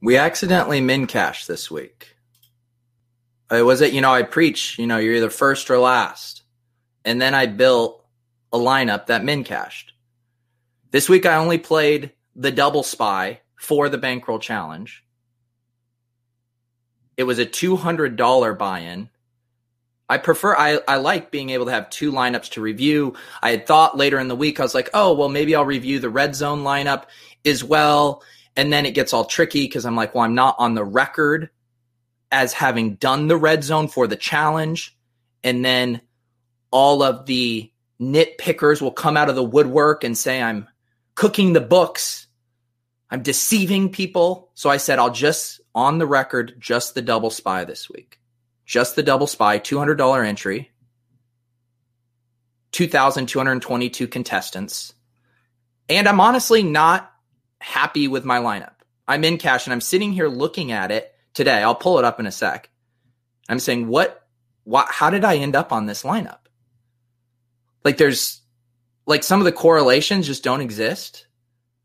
We accidentally min cash this week. It was it, you know, I preach, you know, you're either first or last. And then I built a lineup that min cashed. This week I only played the double spy for the bankroll challenge. It was a $200 buy in. I prefer, I, I like being able to have two lineups to review. I had thought later in the week, I was like, oh, well, maybe I'll review the red zone lineup as well. And then it gets all tricky because I'm like, well, I'm not on the record as having done the red zone for the challenge. And then all of the nitpickers will come out of the woodwork and say I'm cooking the books. I'm deceiving people. So I said, I'll just, on the record, just the double spy this week. Just the double spy, $200 entry, 2,222 contestants. And I'm honestly not happy with my lineup. I'm in cash and I'm sitting here looking at it today. I'll pull it up in a sec. I'm saying, what, what, how did I end up on this lineup? Like there's like some of the correlations just don't exist.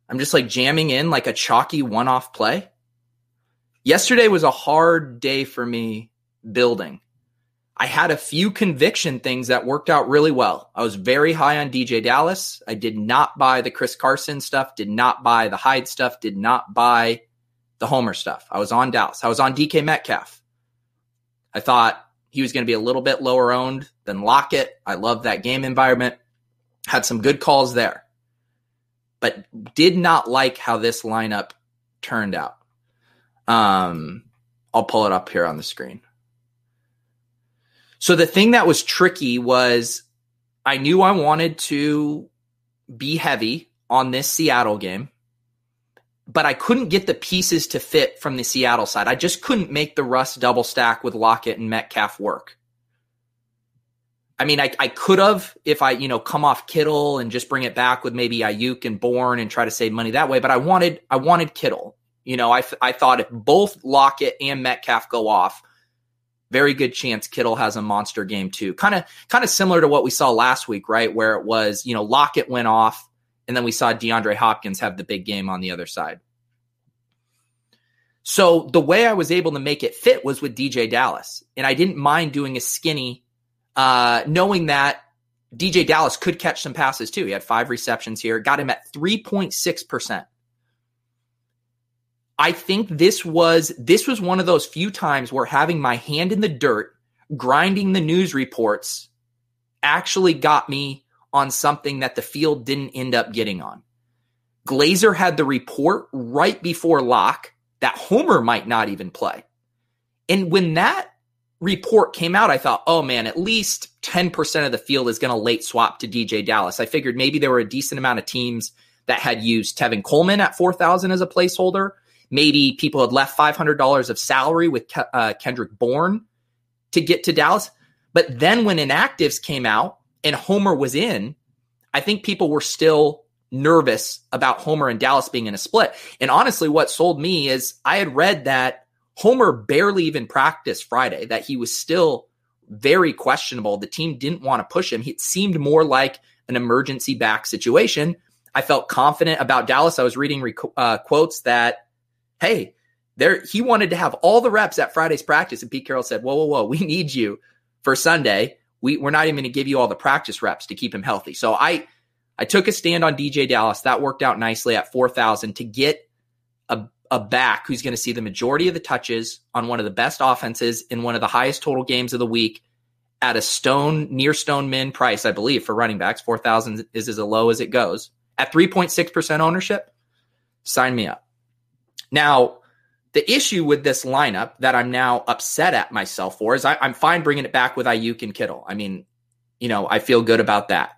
I'm just like jamming in like a chalky one off play. Yesterday was a hard day for me building. I had a few conviction things that worked out really well. I was very high on DJ Dallas. I did not buy the Chris Carson stuff, did not buy the Hyde stuff, did not buy the Homer stuff. I was on Dallas. I was on DK Metcalf. I thought he was going to be a little bit lower owned than Lockett. I love that game environment. Had some good calls there, but did not like how this lineup turned out. Um, I'll pull it up here on the screen. So the thing that was tricky was I knew I wanted to be heavy on this Seattle game, but I couldn't get the pieces to fit from the Seattle side. I just couldn't make the Russ double stack with Lockett and Metcalf work. I mean, I, I could have if I, you know, come off Kittle and just bring it back with maybe Aiyuk and Bourne and try to save money that way. But I wanted, I wanted Kittle. You know, I, I thought if both Lockett and Metcalf go off, very good chance Kittle has a monster game too. Kind of kind of similar to what we saw last week, right? Where it was, you know, Lockett went off and then we saw DeAndre Hopkins have the big game on the other side. So the way I was able to make it fit was with DJ Dallas. And I didn't mind doing a skinny, uh, knowing that DJ Dallas could catch some passes too. He had five receptions here, got him at 3.6%. I think this was this was one of those few times where having my hand in the dirt, grinding the news reports actually got me on something that the field didn't end up getting on. Glazer had the report right before lock that Homer might not even play. And when that report came out, I thought, oh man, at least 10% of the field is going to late swap to DJ Dallas. I figured maybe there were a decent amount of teams that had used Tevin Coleman at 4,000 as a placeholder. Maybe people had left $500 of salary with uh, Kendrick Bourne to get to Dallas. But then when inactives came out and Homer was in, I think people were still nervous about Homer and Dallas being in a split. And honestly, what sold me is I had read that Homer barely even practiced Friday, that he was still very questionable. The team didn't want to push him. It seemed more like an emergency back situation. I felt confident about Dallas. I was reading rec- uh, quotes that, hey, there he wanted to have all the reps at Friday's practice, and Pete Carroll said, "Whoa, whoa, whoa, we need you for Sunday. We, we're not even going to give you all the practice reps to keep him healthy." So I I took a stand on DJ Dallas. That worked out nicely at 4,000 to get a, a back who's going to see the majority of the touches on one of the best offenses in one of the highest total games of the week at a stone, near stone min price, I believe, for running backs. 4,000 is as low as it goes. At 3.6% ownership, sign me up. Now, the issue with this lineup that I'm now upset at myself for is I, I'm fine bringing it back with Aiyuk and Kittle. I mean, you know, I feel good about that.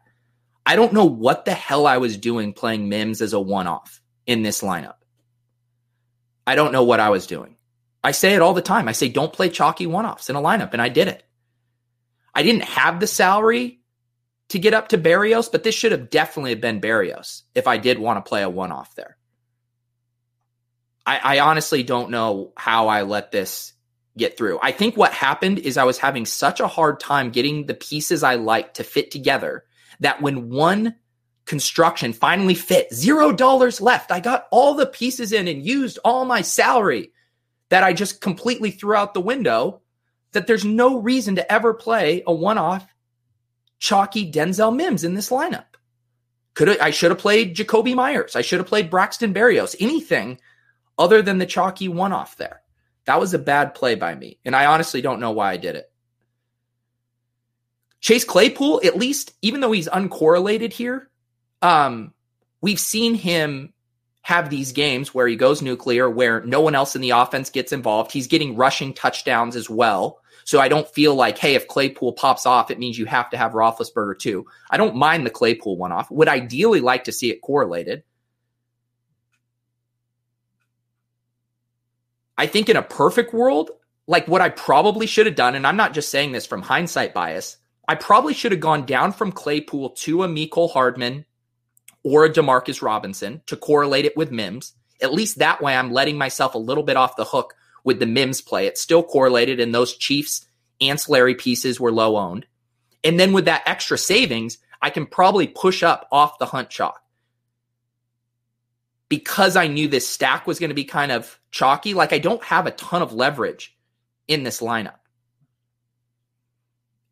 I don't know what the hell I was doing playing Mims as a one off in this lineup. I don't know what I was doing. I say it all the time. I say, don't play chalky one offs in a lineup, and I did it. I didn't have the salary to get up to Berrios, but this should have definitely been Berrios if I did want to play a one off there. I, I honestly don't know how I let this get through. I think what happened is I was having such a hard time getting the pieces I like to fit together that when one construction finally fit, zero dollars left, I got all the pieces in and used all my salary that I just completely threw out the window. That there's no reason to ever play a one off chalky Denzel Mims in this lineup. Could I should have played Jakobi Meyers. I should have played Braxton Berrios. Anything other than the chalky one off there. That was a bad play by me. And I honestly don't know why I did it. Chase Claypool, at least, even though he's uncorrelated here, um, we've seen him have these games where he goes nuclear, where no one else in the offense gets involved. He's getting rushing touchdowns as well. So I don't feel like, hey, if Claypool pops off, it means you have to have Roethlisberger too. I don't mind the Claypool one off. Would ideally like to see it correlated. I think in a perfect world, like what I probably should have done, and I'm not just saying this from hindsight bias, I probably should have gone down from Claypool to a Mecole Hardman or a Demarcus Robinson to correlate it with Mims. At least that way, I'm letting myself a little bit off the hook with the Mims play. It's still correlated, and those Chiefs ancillary pieces were low owned. And then with that extra savings, I can probably push up off the hunt chalk. Because I knew this stack was going to be kind of chalky, like I don't have a ton of leverage in this lineup.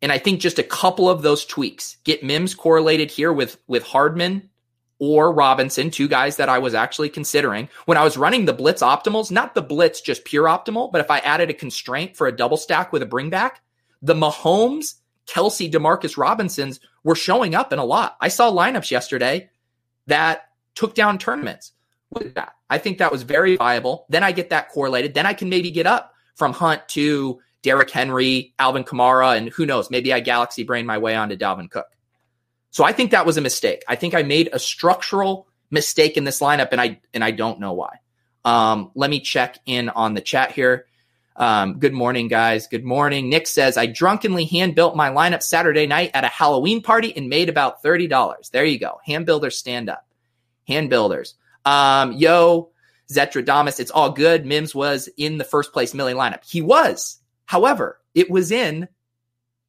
And I think just a couple of those tweaks get Mims correlated here with with Hardman or Robinson, two guys that I was actually considering when I was running the blitz optimals, not the blitz just pure optimal, but if I added a constraint for a double stack with a bringback, the Mahomes, Kelce, Demarcus Robinsons were showing up in a lot. I saw lineups yesterday that took down tournaments that. I think that was very viable. Then I get that correlated. Then I can maybe get up from Hunt to Derrick Henry, Alvin Kamara, and who knows, maybe I galaxy brain my way onto Dalvin Cook. So I think that was a mistake. I think I made a structural mistake in this lineup, and I and I don't know why. Um, let me check in on the chat here. Um, good morning, guys. Good morning. Nick says I drunkenly hand built my lineup Saturday night at a Halloween party and made about thirty dollars. There you go. Hand builders stand up. Hand builders. Um, yo, Zetradamus, it's all good. Mims was in the first place Millie lineup. He was. However, it was in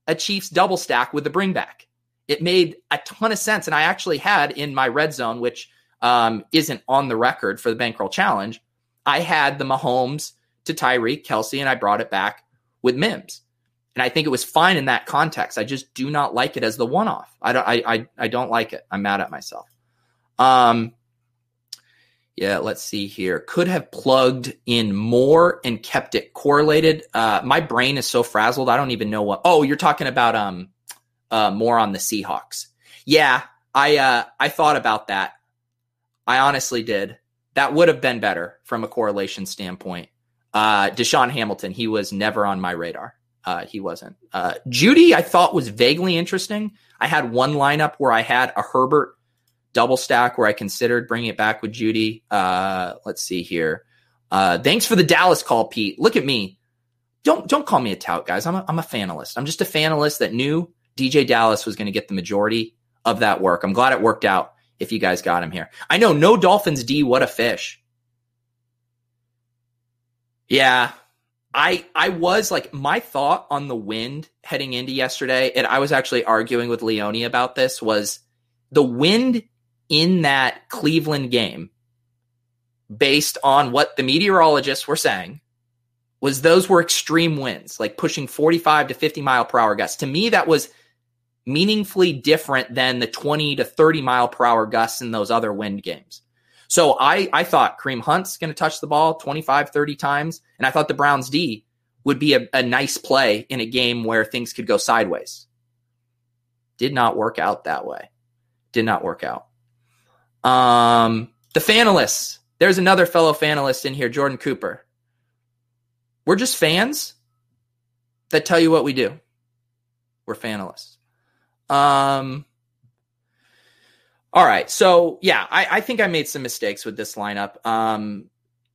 a Chiefs double stack with the bringback. It made a ton of sense. And I actually had in my red zone, which um, isn't on the record for the bankroll challenge, I had the Mahomes to Tyreek, Kelce, and I brought it back with Mims. And I think it was fine in that context. I just do not like it as the one off. I don't I, I I don't like it. I'm mad at myself. Um yeah, let's see here. Could have plugged in more and kept it correlated. Uh, my brain is so frazzled. I don't even know what. Oh, you're talking about um, uh, more on the Seahawks. Yeah, I uh, I thought about that. I honestly did. That would have been better from a correlation standpoint. Uh, DaeSean Hamilton, he was never on my radar. Uh, he wasn't. Uh, Jeudy, I thought was vaguely interesting. I had one lineup where I had a Herbert double stack where I considered bringing it back with Jeudy. Uh, let's see here. Uh, thanks for the Dallas call, Pete. Look at me. Don't don't call me a tout, guys. I'm a, I'm a fanalist. I'm just a fanalist that knew DJ Dallas was going to get the majority of that work. I'm glad it worked out. If you guys got him here, I know no Dolphins D. What a fish. Yeah, I I was like my thought on the wind heading into yesterday, and I was actually arguing with Leone about this. Was the wind in that Cleveland game, based on what the meteorologists were saying, was those were extreme winds, like pushing 45 to 50 mile per hour gusts. To me, that was meaningfully different than the 20 to 30 mile per hour gusts in those other wind games. So I, I thought Kareem Hunt's going to touch the ball 25, 30 times. And I thought the Browns D would be a, a nice play in a game where things could go sideways. Did not work out that way. Did not work out. Um, the fanalists. There's another fellow fanalist in here, Jordan Cooper. We're just fans that tell you what we do. We're fanalists. Um, all right. So yeah, I, I think I made some mistakes with this lineup. Um,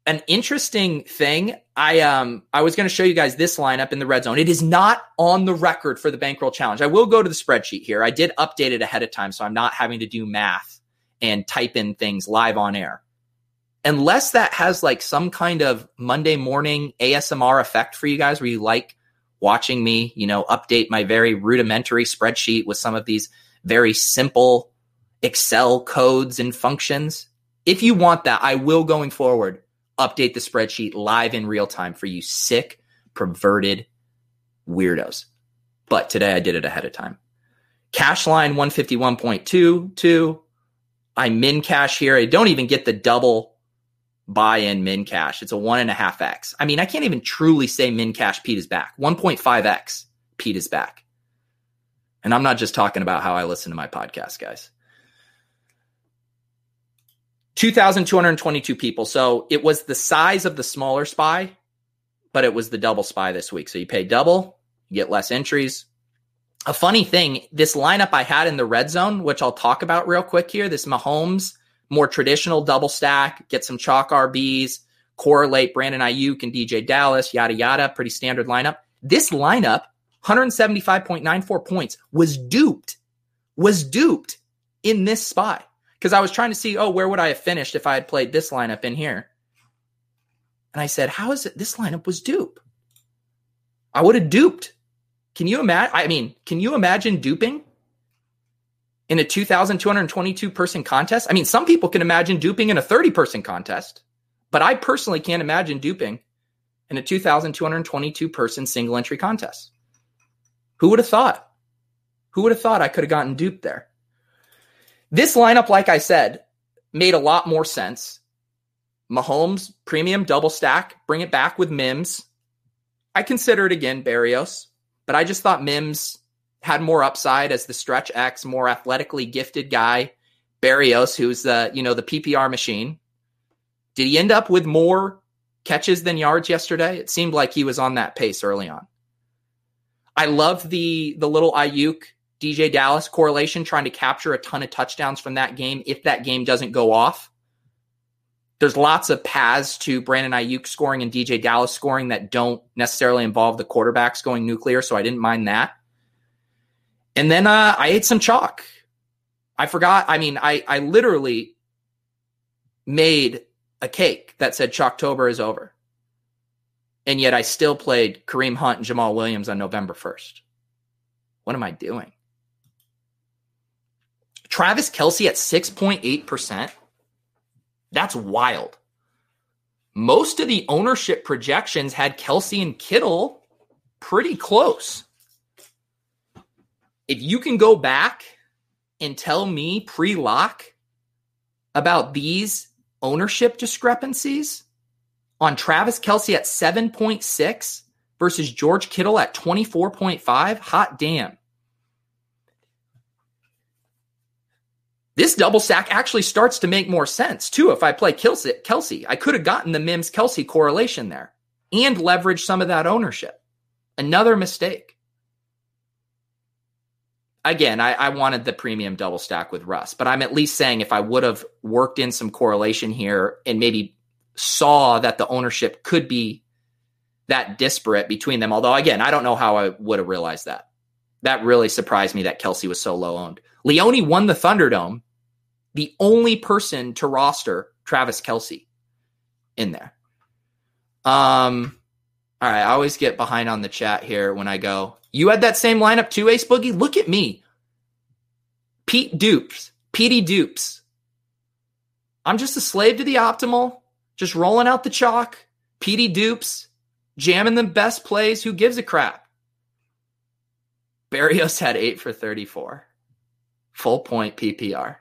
an interesting thing. I um I was going to show you guys this lineup in the red zone. It is not on the record for the bankroll challenge. I will go to the spreadsheet here. I did update it ahead of time, so I'm not having to do math and type in things live on air. Unless that has like some kind of Monday morning ASMR effect for you guys where you like watching me, you know, update my very rudimentary spreadsheet with some of these very simple Excel codes and functions. If you want that, I will going forward update the spreadsheet live in real time for you sick, perverted weirdos. But today I did it ahead of time. Cash line 151.22, I min cash here. I don't even get the double buy in min cash. It's a one and a half X. I mean, I can't even truly say min cash Pete is back. 1.5X Pete is back. And I'm not just talking about how I listen to my podcast, guys. 2,222 people. So it was the size of the smaller spy, but it was the double spy this week. So you pay double, you get less entries, a funny thing, this lineup I had in the red zone, which I'll talk about real quick here, this Mahomes, more traditional double stack, get some chalk RBs, correlate Brandon Aiyuk and DJ Dallas, yada, yada, pretty standard lineup. This lineup, 175.94 points, was duped, was duped in this spot. Because I was trying to see, oh, where would I have finished if I had played this lineup in here? And I said, how is it this lineup was dupe? I would have duped can you imagine? I mean, can you imagine duping in a 2,222 person contest? I mean, some people can imagine duping in a 30 person contest, but I personally can't imagine duping in a 2,222 person single entry contest. Who would have thought? Who would have thought I could have gotten duped there? This lineup, like I said, made a lot more sense. Mahomes, premium double stack, bring it back with Mims. I consider it again, Berrios. But I just thought Mims had more upside as the stretch X, more athletically gifted guy. Berrios, who's the you know the PPR machine. Did he end up with more catches than yards yesterday? It seemed like he was on that pace early on. I love the the little Aiyuk DJ Dallas correlation, trying to capture a ton of touchdowns from that game if that game doesn't go off there's lots of paths to Brandon Aiyuk scoring and DJ Dallas scoring that don't necessarily involve the quarterbacks going nuclear, so I didn't mind that. And then uh, I ate some chalk. I forgot. I mean, I I literally made a cake that said Chalktober is over, and yet I still played Kareem Hunt and Jamaal Williams on November first. What am I doing? Travis Kelce at six point eight percent. That's wild. Most of the ownership projections had Kelce and Kittle pretty close. if you can go back and tell me pre lock about these ownership discrepancies on Travis Kelce at 7.6 versus George Kittle at 24.5, hot damn. This double stack actually starts to make more sense too. If I play Kelce, I could have gotten the Mims Kelce correlation there and leveraged some of that ownership. Another mistake. Again, I, I wanted the premium double stack with Russ, but I'm at least saying if I would have worked in some correlation here and maybe saw that the ownership could be that disparate between them. Although, again, I don't know how I would have realized that. That really surprised me that Kelce was so low owned. Leone won the Thunderdome, the only person to roster Travis Kelce in there. Um, all right, I always get behind on the chat here when I go. You had that same lineup too, Ace Boogie? Look at me. Pete Dupes, Petey Dupes. I'm just a slave to the optimal, just rolling out the chalk. Petey Dupes, jamming the best plays. Who gives a crap? Berrios had eight for 34. Full point PPR.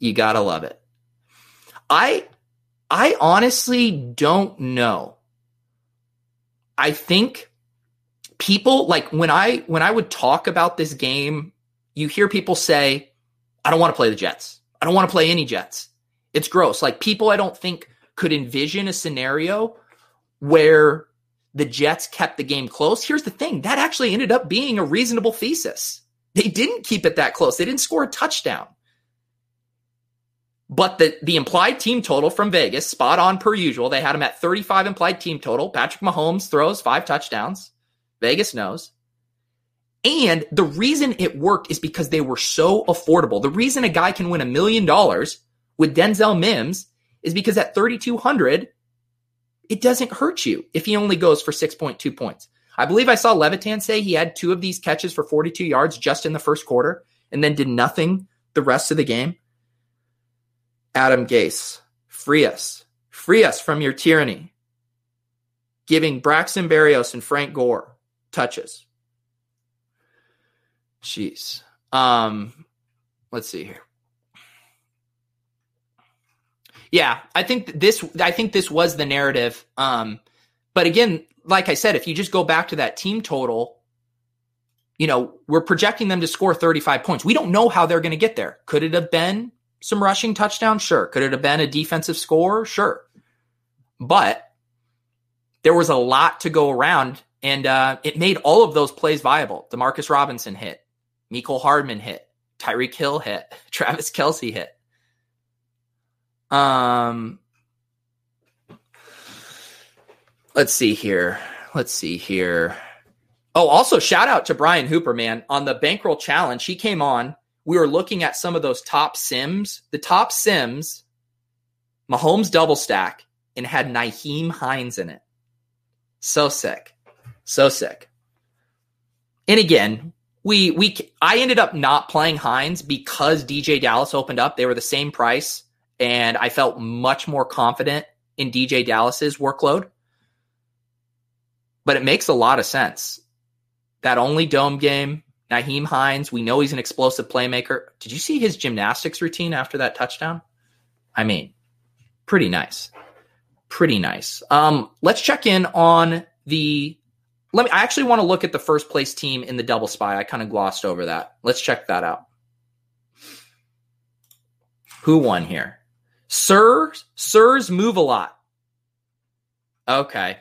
You gotta love it. I I honestly don't know. I think people like when I when I would talk about this game, you hear people say, I don't want to play the Jets. I don't want to play any Jets. It's gross. Like people I don't think could envision a scenario where the Jets kept the game close. Here's the thing that actually ended up being a reasonable thesis. They didn't keep it that close. They didn't score a touchdown. But the, the implied team total from Vegas, spot on per usual. They had him at 35 implied team total. Patrick Mahomes throws five touchdowns. Vegas knows. And the reason it worked is because they were so affordable. The reason a guy can win a million dollars with Denzel Mims is because at 3,200, it doesn't hurt you if he only goes for 6.2 points. I believe I saw Levitan say he had two of these catches for 42 yards just in the first quarter and then did nothing the rest of the game. Adam Gase, free us. Free us from your tyranny. Giving Braxton Berrios and Frank Gore touches. Jeez. Um, let's see here. Yeah, I think this. I think this was the narrative. Um, but again, like I said, if you just go back to that team total, you know, we're projecting them to score 35 points. We don't know how they're going to get there. Could it have been some rushing touchdowns? Sure. Could it have been a defensive score? Sure. But there was a lot to go around, and uh, it made all of those plays viable. Demarcus Robinson hit, Michael Hardman hit, Tyreek Hill hit, Travis Kelce hit. Um, let's see here. Let's see here. Oh, also shout out to Brian Hooper, man, on the bankroll challenge. He came on. We were looking at some of those top sims. The top sims, Mahomes double stack, and had Nyheim Hines in it. So sick. So sick. And again, we we I ended up not playing Hines because DJ Dallas opened up. They were the same price and I felt much more confident in DJ Dallas's workload. But it makes a lot of sense. That only dome game, Nyheim Hines, we know he's an explosive playmaker. Did you see his gymnastics routine after that touchdown? I mean, pretty nice. Pretty nice. Um, let's check in on the let me I actually want to look at the first place team in the double spy. I kind of glossed over that. Let's check that out. Who won here? Sir, Sirs move a lot. Okay.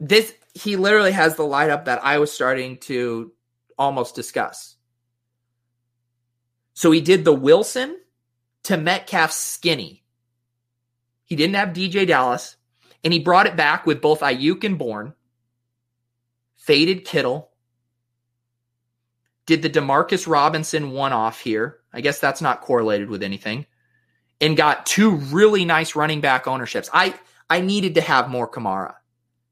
This he literally has the light up that I was starting to almost discuss. So he did the Wilson to Metcalf skinny. He didn't have DJ Dallas, and he brought it back with both Aiyuk and Bourne. Faded Kittle. Did the Demarcus Robinson one off here. I guess that's not correlated with anything and got two really nice running back ownerships. I I needed to have more Kamara.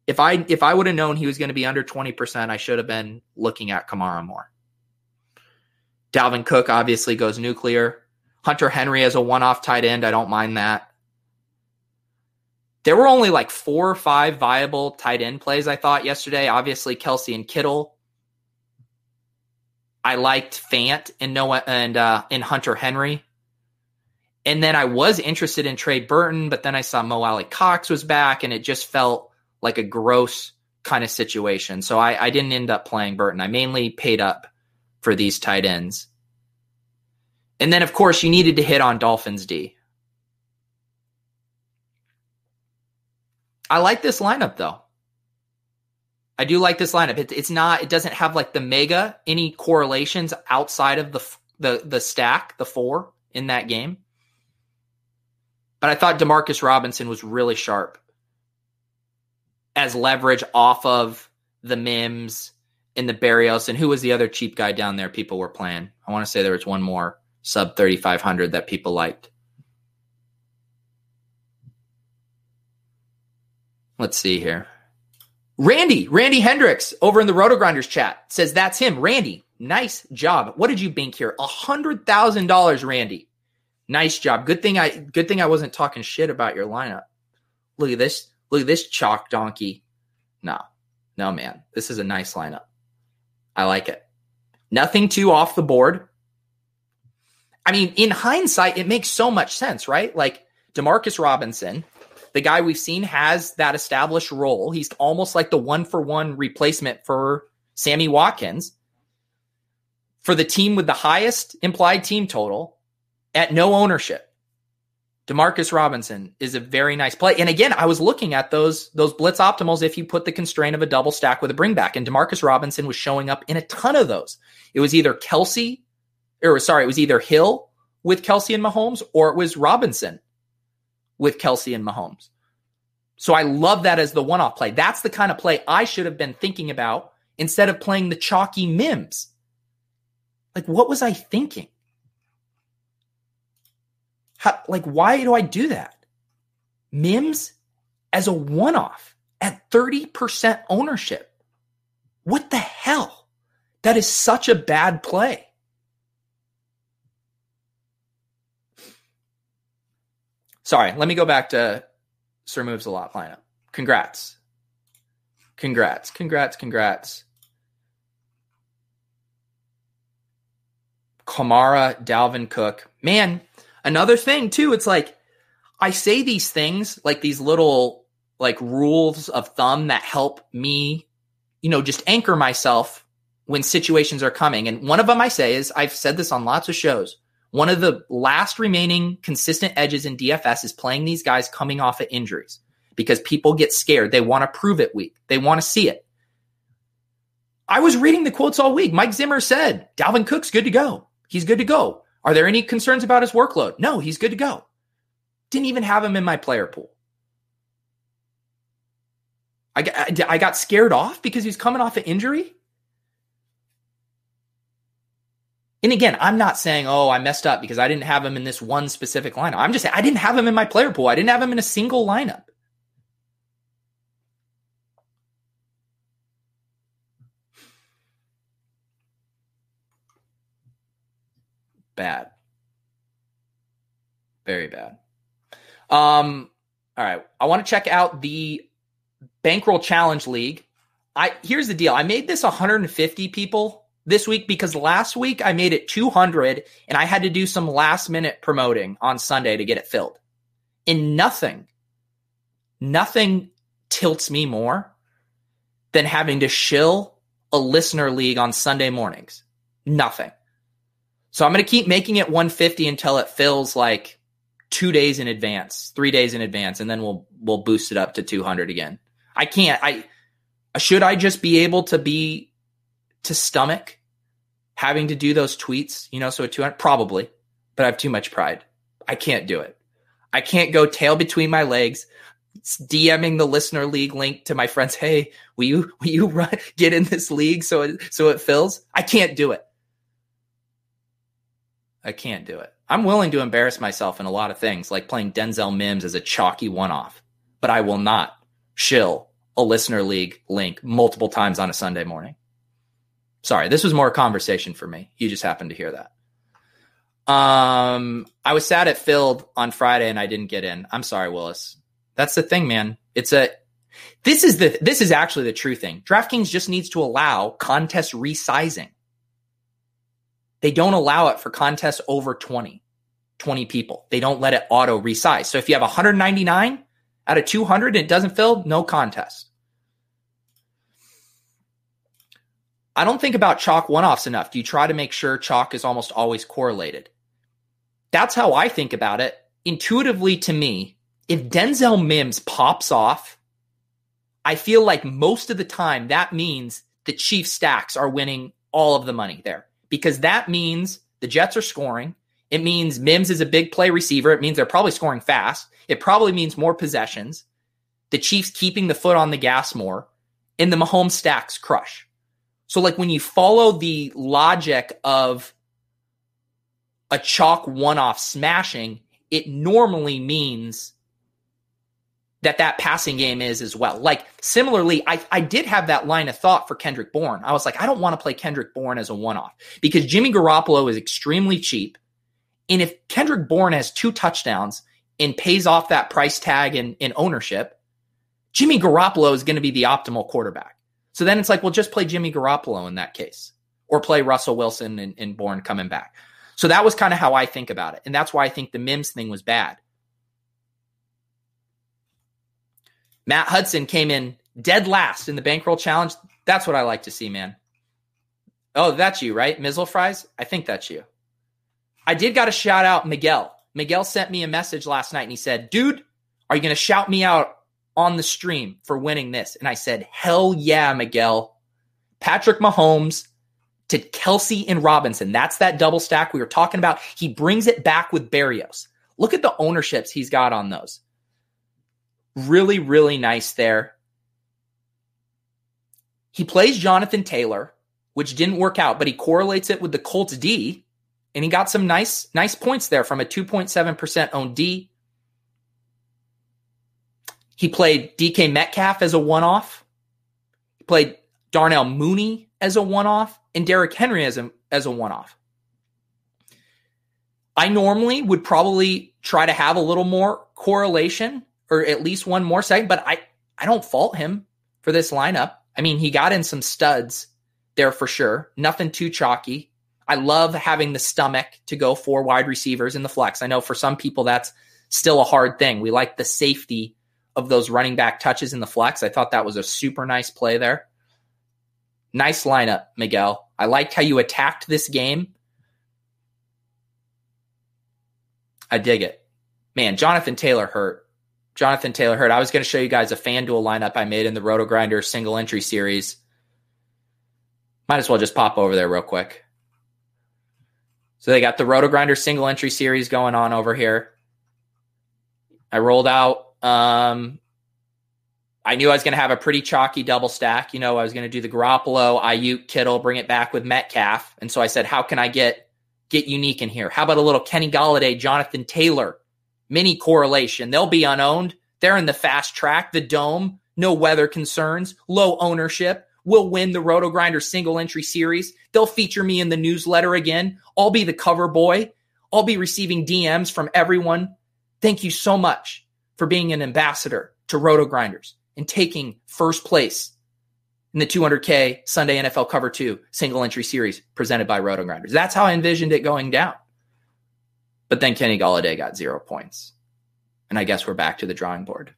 If I if I would have known he was going to be under 20%, I should have been looking at Kamara more. Dalvin Cook obviously goes nuclear. Hunter Henry as a one-off tight end, I don't mind that. There were only like four or five viable tight end plays I thought yesterday. Obviously Kelce and Kittle. I liked Fant and Noah and uh, and Hunter Henry. And then I was interested in Trey Burton, but then I saw Mo Alie-Cox was back, and it just felt like a gross kind of situation. So I, I didn't end up playing Burton. I mainly paid up for these tight ends. And then, of course, you needed to hit on Dolphins D. I like this lineup, though. I do like this lineup. It, it's not. It doesn't have like the mega any correlations outside of the the the stack, the four in that game. But I thought Demarcus Robinson was really sharp as leverage off of the Mims and the Berrios. And who was the other cheap guy down there? People were playing. I want to say there was one more sub thirty five hundred that people liked. Let's see here. Randy, Randy Hendricks over in the RotoGrinders chat says that's him. Randy, nice job. What did you bank here? A hundred thousand dollars, Randy. Nice job. Good thing I good thing I wasn't talking shit about your lineup. Look at this. Look at this chalk donkey. No, no, man. This is a nice lineup. I like it. Nothing too off the board. I mean, in hindsight, it makes so much sense, right? Like Demarcus Robinson, the guy we've seen has that established role. He's almost like the one for one replacement for Sammy Watkins. For the team with the highest implied team total at no ownership. Demarcus Robinson is a very nice play. And again, I was looking at those those blitz optimals if you put the constraint of a double stack with a bringback. And Demarcus Robinson was showing up in a ton of those. It was either Kelce, or sorry, it was either Hill with Kelce and Mahomes, or it was Robinson with Kelce and Mahomes. So I love that as the one off play. That's the kind of play I should have been thinking about instead of playing the chalky Mims. Like, what was I thinking? How, like, why do I do that? Mims as a one off at 30% ownership. What the hell? That is such a bad play. Sorry, let me go back to Sir Moves a Lot lineup. Congrats. Congrats. Congrats. Congrats. Kamara, Dalvin Cook. Man, another thing too, it's like I say these things like these little like rules of thumb that help me, you know, just anchor myself when situations are coming. And one of them I say is I've said this on lots of shows. One of the last remaining consistent edges in DFS is playing these guys coming off of injuries because people get scared. They want to prove it weak. They want to see it. I was reading the quotes all week. Mike Zimmer said, Dalvin Cook's good to go. He's good to go. Are there any concerns about his workload? No, he's good to go. Didn't even have him in my player pool. I got, I got scared off because he's coming off an injury. And again, I'm not saying, oh, I messed up because I didn't have him in this one specific lineup. I'm just saying I didn't have him in my player pool. I didn't have him in a single lineup. Bad. Very bad. Um, all right. I want to check out the Bankroll Challenge League. I here's the deal. I made this 150 people this week because last week I made it 200 and I had to do some last minute promoting on Sunday to get it filled. And nothing, nothing tilts me more than having to shill a listener league on Sunday mornings. Nothing. So I'm going to keep making it 150 until it fills like two days in advance, three days in advance, and then we'll we'll boost it up to 200 again. I can't. I should I just be able to be to stomach having to do those tweets, you know, so at 200, probably, but I have too much pride. I can't do it. I can't go tail between my legs, DMing the listener league link to my friends. Hey, will you, will you run, get in this league so it, so it fills? I can't do it. I can't do it. I'm willing to embarrass myself in a lot of things, like playing Denzel Mims as a chalky one off, but I will not shill a listener league link multiple times on a Sunday morning. Sorry, this was more a conversation for me. You just happened to hear that. Um, I was sad it filled on Friday and I didn't get in. I'm sorry, Willis. That's the thing, man. It's a this is the this is actually the true thing. DraftKings just needs to allow contest resizing. They don't allow it for contests over 20, 20 people. They don't let it auto resize. So if you have 199 out of 200 and it doesn't fill, no contest. I don't think about chalk one offs enough. Do you try to make sure chalk is almost always correlated? That's how I think about it. Intuitively to me, if Denzel Mims pops off, I feel like most of the time that means the Chief stacks are winning all of the money there because that means the Jets are scoring. It means Mims is a big play receiver. It means they're probably scoring fast. It probably means more possessions. The Chiefs keeping the foot on the gas more, and the Mahomes stacks crush. So, like when you follow the logic of a chalk one off smashing, it normally means that that passing game is as well. Like similarly, I, I did have that line of thought for Kendrick Bourne. I was like, I don't want to play Kendrick Bourne as a one off because Jimmy Garoppolo is extremely cheap. And if Kendrick Bourne has two touchdowns and pays off that price tag in, in ownership, Jimmy Garoppolo is going to be the optimal quarterback. So then it's like, well, just play Jimmy Garoppolo in that case or play Russell Wilson and, and Bourne coming back. So that was kind of how I think about it. And that's why I think the Mims thing was bad Matt Hudson came in dead last in the bankroll challenge. That's what I like to see, man. Oh, that's you, right? Mizzle fries? I think that's you. I did got to shout out Miguel. Miguel sent me a message last night and he said, Dude, are you going to shout me out on the stream for winning this? And I said, Hell yeah, Miguel. Patrick Mahomes to Kelce and Robinson. That's that double stack we were talking about. He brings it back with Berrios. Look at the ownerships he's got on those. Really, really nice there. He plays Jonathan Taylor, which didn't work out, but he correlates it with the Colts D, and he got some nice, nice points there from a 2.7% owned D. He played DK Metcalf as a one-off. He played Darnell Mooney as a one-off, and Derrick Henry as a as a one-off. I normally would probably try to have a little more correlation or at least one more second, but I, I don't fault him for this lineup. I mean, he got in some studs there for sure. Nothing too chalky. I love having the stomach to go for wide receivers in the flex. I know for some people that's still a hard thing. We like the safety of those running back touches in the flex. I thought that was a super nice play there. Nice lineup, Miguel. I liked how you attacked this game. I dig it. Man, Jonathan Taylor hurt. Jonathan Taylor hurt. I was going to show you guys a FanDuel lineup I made in the RotoGrinder single entry series. Might as well just pop over there real quick. So they got the RotoGrinder single entry series going on over here. I rolled out. Um, I knew I was going to have a pretty chalky double stack. You know, I was going to do the Garoppolo, Aiyuk, Kittle, bring it back with Metcalf, and so I said, how can I get get unique in here? How about a little Kenny Golladay, Jonathan Taylor? Mini correlation. They'll be unowned. They're in the fast track, the dome, no weather concerns, low ownership. We'll win the RotoGrinder single entry series. They'll feature me in the newsletter again. I'll be the cover boy. I'll be receiving DMs from everyone. Thank you so much for being an ambassador to RotoGrinders and taking first place in the 200K Sunday NFL Cover 2 single entry series presented by RotoGrinders. That's how I envisioned it going down. But then Kenny Golladay got zero points. And I guess we're back to the drawing board.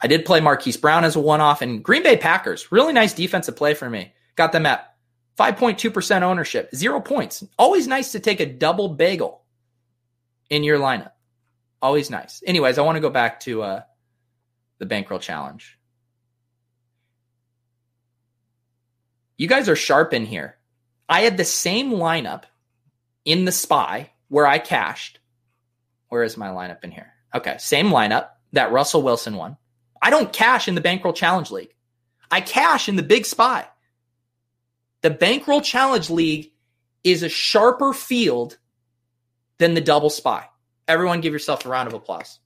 I did play Marquise Brown as a one off and Green Bay Packers. Really nice defensive play for me. Got them at 5.2% ownership, zero points. Always nice to take a double bagel in your lineup. Always nice. Anyways, I want to go back to uh, the bankroll challenge. You guys are sharp in here. I had the same lineup in the spy where I cashed. Where is my lineup in here? Okay, same lineup that Russell Wilson won. I don't cash in the Bankroll Challenge League. I cash in the Big Spy. The Bankroll Challenge League is a sharper field than the Double Spy. Everyone give yourself a round of applause.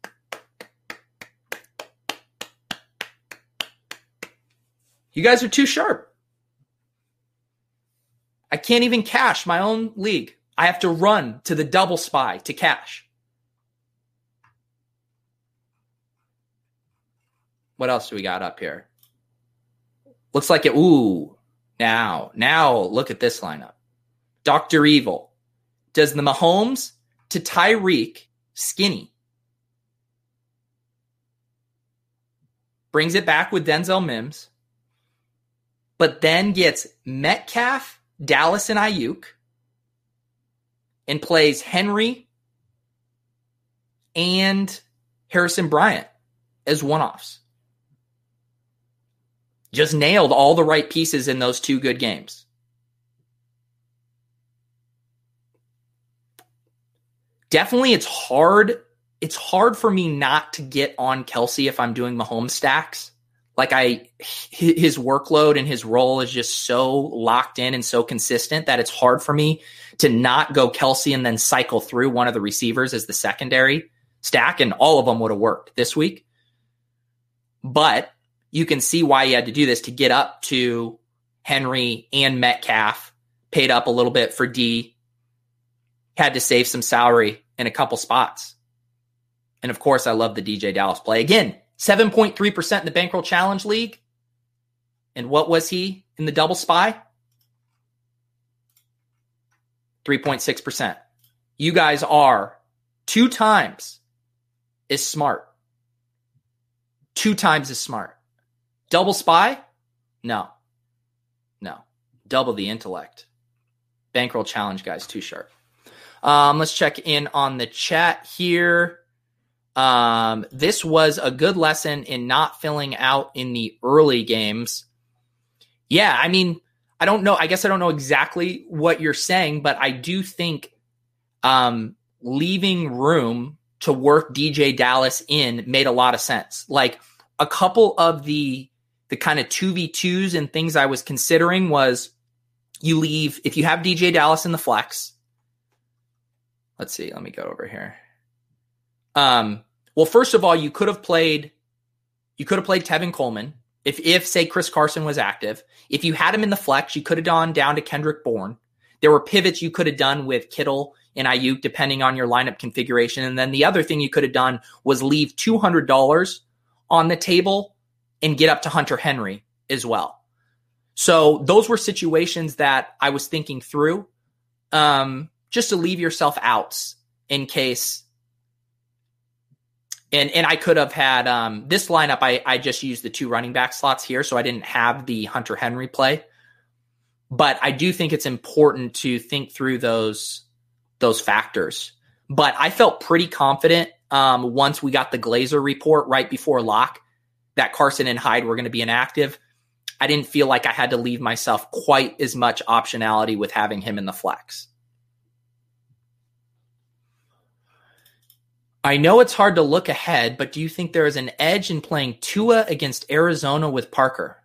You guys are too sharp. I can't even cash my own league. I have to run to the double spy to cash. What else do we got up here? Looks like it. Ooh, now, now look at this lineup. Dr. Evil does the Mahomes to Tyreek skinny. Brings it back with Denzel Mims, but then gets Metcalf, Dallas, and Aiyuk, and plays Henry and Harrison Bryant as one offs. Just nailed all the right pieces in those two good games. Definitely, it's hard. It's hard for me not to get on Kelce if I'm doing Mahomes stacks. Like I, his workload and his role is just so locked in and so consistent that it's hard for me to not go Kelce and then cycle through one of the receivers as the secondary stack, and all of them would have worked this week. But you can see why he had to do this to get up to Henry and Metcalf, paid up a little bit for D, had to save some salary in a couple spots. And of course, I love the DeeJay Dallas play. Again, 7.3% in the Bankroll Challenge League. And what was he in the double spy? 3.6%. You guys are two times as smart. Two times as smart. Double spy? No. No. Double the intellect. Bankroll challenge, guys, too sharp. Um, let's check in on the chat here. Um, this was a good lesson in not filling out in the early games. Yeah, I mean, I don't know. I guess I don't know exactly what you're saying, but I do think um, leaving room to work DeeJay Dallas in made a lot of sense. Like a couple of the the kind of 2v2s and things I was considering was you leave, if you have DeeJay Dallas in the flex, let's see, let me go over here. Um, well, first of all, you could have played, you could have played Tevin Coleman. If, if say Chris Carson was active, if you had him in the flex, you could have gone down to Kendrick Bourne. There were pivots you could have done with Kittle and Aiyuk, depending on your lineup configuration. And then the other thing you could have done was leave $200 on the table and get up to Hunter Henry as well. So those were situations that I was thinking through, um, just to leave yourself outs in case. And and I could have had um, this lineup. I I just used the two running back slots here, so I didn't have the Hunter Henry play. But I do think it's important to think through those those factors. But I felt pretty confident um, once we got the Glazer report right before lock that Carson and Hyde were going to be inactive, I didn't feel like I had to leave myself quite as much optionality with having him in the flex. I know it's hard to look ahead, but do you think there is an edge in playing Tua against Arizona with Parker?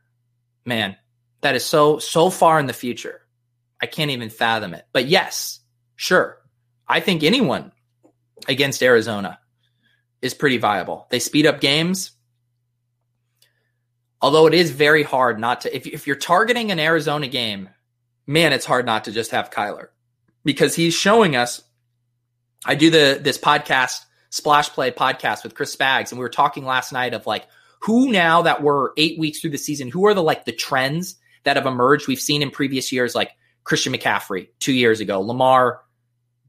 Man, that is so so far in the future. I can't even fathom it. But yes, sure. I think anyone against Arizona is pretty viable. They speed up games. Although it is very hard not to, if, if you're targeting an Arizona game, man, it's hard not to just have Kyler because he's showing us. I do the this podcast, Splash Play podcast with Chris Spags, and we were talking last night of like who now that we're eight weeks through the season, who are the like the trends that have emerged? We've seen in previous years, like Christian McCaffrey two years ago, Lamar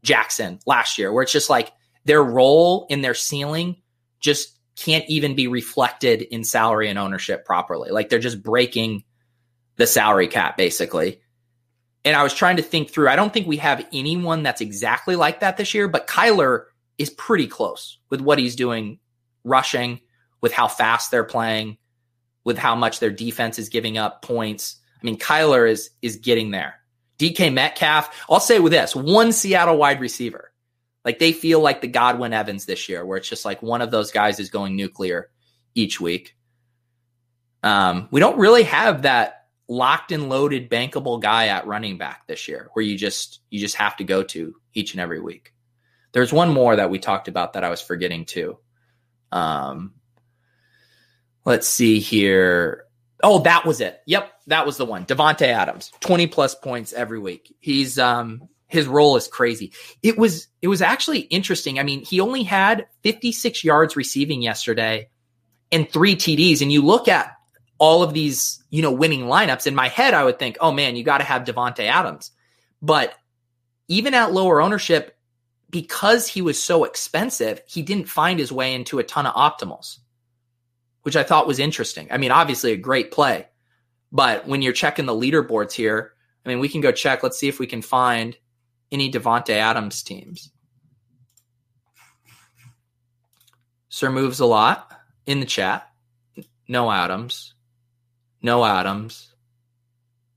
Jackson last year, where it's just like their role in their ceiling just can't even be reflected in salary and ownership properly. Like they're just breaking the salary cap basically. And I was trying to think through. I don't think we have anyone that's exactly like that this year, but Kyler is pretty close with what he's doing rushing, with how fast they're playing, with how much their defense is giving up points. I mean, Kyler is is getting there. DK Metcalf, I'll say with this, one Seattle wide receiver like they feel like the Godwin Evans this year, where it's just like one of those guys is going nuclear each week. Um, we don't really have that locked and loaded bankable guy at running back this year, where you just you just have to go to each and every week. There's one more that we talked about that I was forgetting too. Um, let's see here. Oh, that was it. Yep, that was the one. Davante Adams, 20 plus points every week. He's um his role is crazy. It was it was actually interesting. I mean, he only had 56 yards receiving yesterday and three TDs. And you look at all of these, you know, winning lineups. In my head, I would think, oh man, you got to have Davante Adams. But even at lower ownership, because he was so expensive, he didn't find his way into a ton of optimals, which I thought was interesting. I mean, obviously a great play, but when you're checking the leaderboards here, I mean, we can go check. Let's see if we can find any Davante Adams teams. Sir moves a lot in the chat. No Adams. No Adams.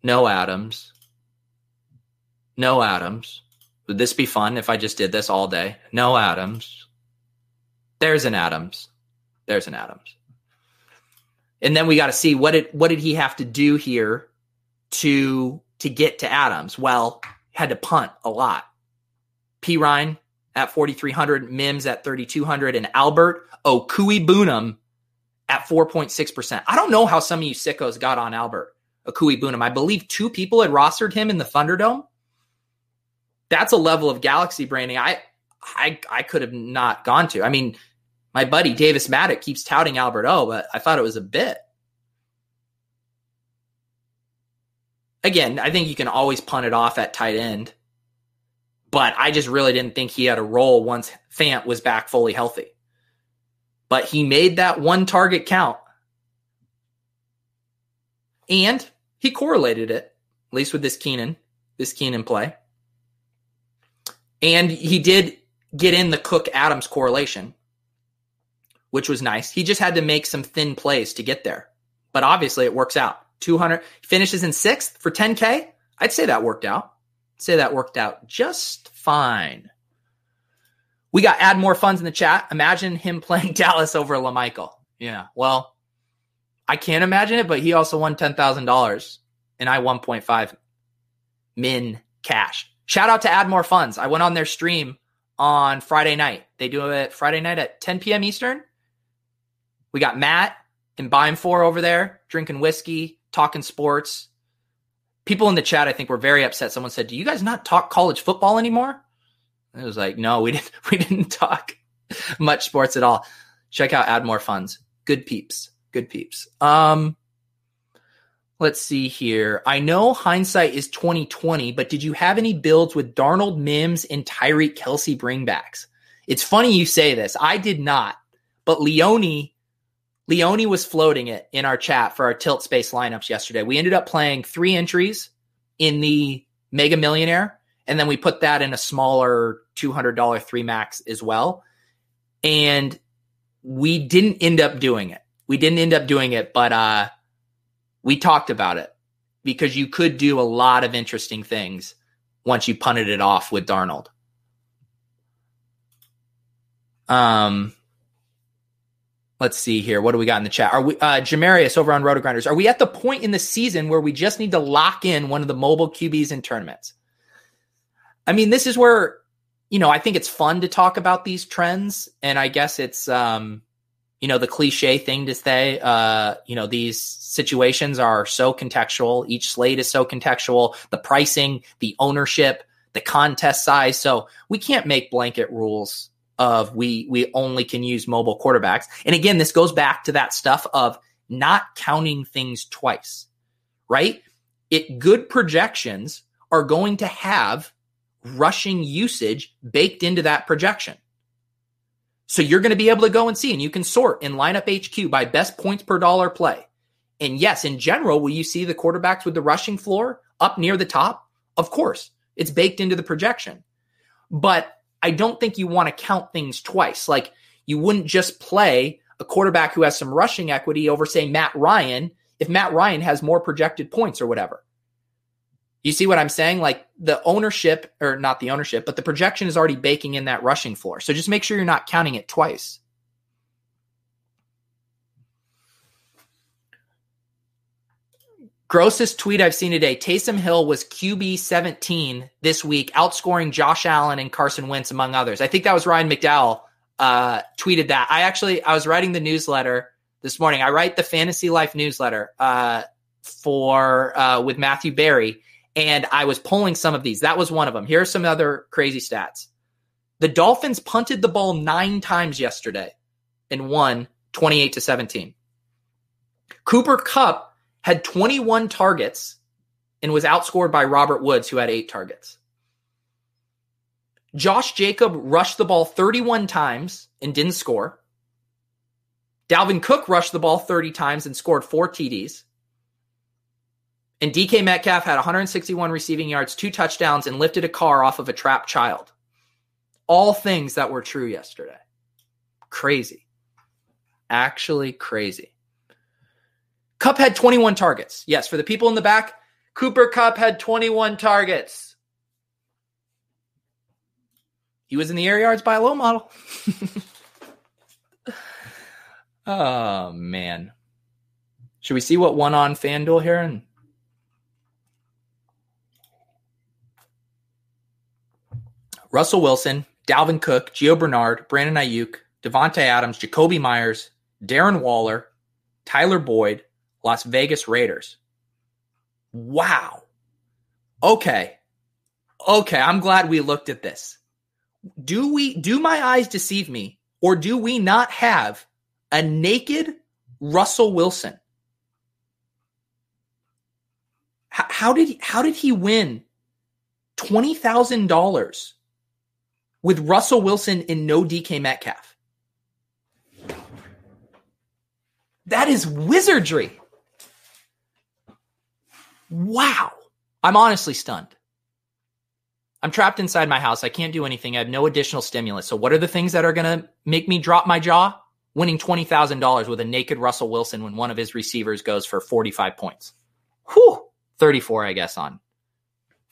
No Adams. No Adams. Would this be fun if I just did this all day? No Adams. There's an Adams. There's an Adams. And then we got to see what did what did he have to do here to to get to Adams? Well, had to punt a lot. Perine at 4,300, Mims at 3,200, and Albert Okui Okwuegbunam at 4.6%. I don't know how some of you sickos got on Albert Okui Okwuegbunam. I believe two people had rostered him in the Thunderdome. That's a level of galaxy branding I I I could have not gone to. I mean, my buddy Davis Mattek keeps touting Albert O, but I thought it was a bit. Again, I think you can always punt it off at tight end. But I just really didn't think he had a role once Fant was back fully healthy. But he made that one target count. And he correlated it, at least with this Keenan, this Keenan play. And he did get in the Cook Adams correlation, which was nice. He just had to make some thin plays to get there. But obviously it works out. 200 finishes in sixth for 10K. I'd say that worked out. I'd say that worked out just fine. We got add more funds in the chat. Imagine him playing Dallas over Lamichael. Yeah. Well, I can't imagine it, but he also won $10,000 and I 1.5 min cash. Shout out to Add More Funds. I went on their stream on Friday night. They do it Friday night at 10 p.m. Eastern. We got Matt and Bime Four over there drinking whiskey, talking sports. People in the chat, I think, were very upset. Someone said, "Do you guys not talk college football anymore?" It was like, "No, we didn't. We didn't talk much sports at all." Check out Add More Funds. Good peeps. Good peeps. Um, Let's see here. I know hindsight is 2020, but did you have any builds with Darnold Mims and Tyreek Kelce bringbacks? It's funny you say this. I did not, but Leone Leone was floating it in our chat for our tilt space lineups yesterday. We ended up playing three entries in the Mega Millionaire, and then we put that in a smaller $200 three max as well. And we didn't end up doing it. We didn't end up doing it, but uh we talked about it because you could do a lot of interesting things once you punted it off with Darnold. Um, let's see here. What do we got in the chat? Are we uh Jamarius over on RotoGrinders? Are we at the point in the season where we just need to lock in one of the mobile QBs in tournaments? I mean, this is where you know I think it's fun to talk about these trends, and I guess it's um you know the cliche thing to say uh you know these situations are so contextual. Each slate is so contextual. The pricing the ownership the contest size. So we can't make blanket rules of we we only can use mobile quarterbacks. And again this goes back to that stuff of not counting things twice right? It good projections are going to have rushing usage baked into that projection so you're going to be able to go and see, and you can sort in lineup HQ by best points per dollar play. And yes, in general, will you see the quarterbacks with the rushing floor up near the top? Of course, it's baked into the projection. But I don't think you want to count things twice. Like you wouldn't just play a quarterback who has some rushing equity over, say, Matt Ryan, if Matt Ryan has more projected points or whatever. You see what I'm saying? Like the ownership, or not the ownership, but the projection is already baking in that rushing floor. So just make sure you're not counting it twice. Grossest tweet I've seen today Taysom Hill was QB 17 this week, outscoring Josh Allen and Carson Wentz, among others. I think that was Ryan McDowell uh, tweeted that. I actually, I was writing the newsletter this morning. I write the Fantasy Life newsletter uh, for uh, with Matthew Berry and I was pulling some of these. That was one of them. Here are some other crazy stats. The Dolphins punted the ball nine times yesterday and won 28 to 17. Cooper Kupp had 21 targets and was outscored by Robert Woods, who had eight targets. Josh Jacob rushed the ball 31 times and didn't score. Dalvin Cook rushed the ball 30 times and scored four TDs. And DK Metcalf had 161 receiving yards, two touchdowns, and lifted a car off of a trapped child. All things that were true yesterday. Crazy. Actually crazy. Kupp had 21 targets. Yes, for the people in the back, Cooper Kupp had 21 targets. He was in the air yards by a low model. oh, man. Should we see what won on FanDuel here? And Russell Wilson, Dalvin Cook, Gio Bernard, Brandon Aiyuk, Davante Adams, Jakobi Meyers, Darren Waller, Tyler Boyd, Las Vegas Raiders. Wow. Okay. Okay, I'm glad we looked at this. Do we do my eyes deceive me or do we not have a naked Russell Wilson? How, how did he, how did he win $20,000 with Russell Wilson and no DK Metcalf? That is wizardry. Wow. I'm honestly stunned. I'm trapped inside my house. I can't do anything. I have no additional stimulus. So, what are the things that are going to make me drop my jaw? Winning $20,000 with a naked Russell Wilson when one of his receivers goes for 45 points. Whew. 34, I guess, on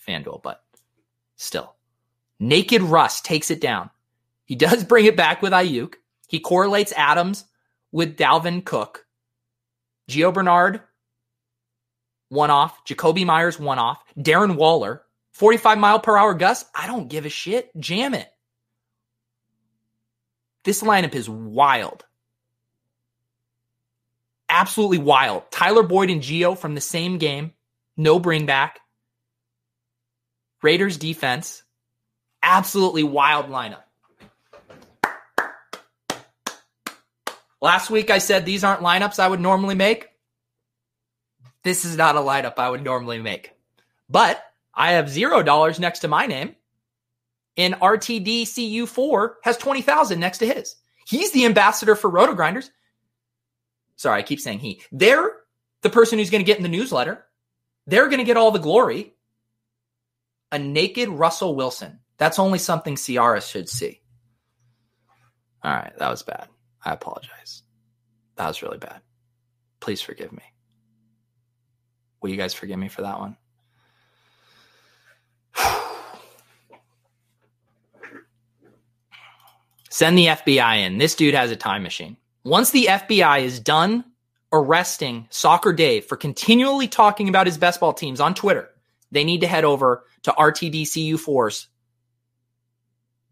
FanDuel, but still. Naked Russ takes it down. He does bring it back with Aiyuk. He correlates Adams with Dalvin Cook. Gio Bernard one off. Jakobi Meyers, one off. Darren Waller, 45 mile per hour gust. I don't give a shit. Jam it. This lineup is wild. Absolutely wild. Tyler Boyd and Gio from the same game. No bring back. Raiders defense. Absolutely wild lineup. Last week I said these aren't lineups I would normally make. This is not a lineup I would normally make. But I have zero dollars next to my name. And RTDCU4 has 20,000 next to his. He's the ambassador for RotoGrinders. Sorry, I keep saying he. They're the person who's going to get in the newsletter. They're going to get all the glory. A naked Russell Wilson. That's only something Ciara should see. All right, that was bad. I apologize. That was really bad. Please forgive me. Will you guys forgive me for that one? Send the FBI in. This dude has a time machine. Once the FBI is done arresting Soccer Dave for continually talking about his best ball teams on Twitter, they need to head over to RTDCU4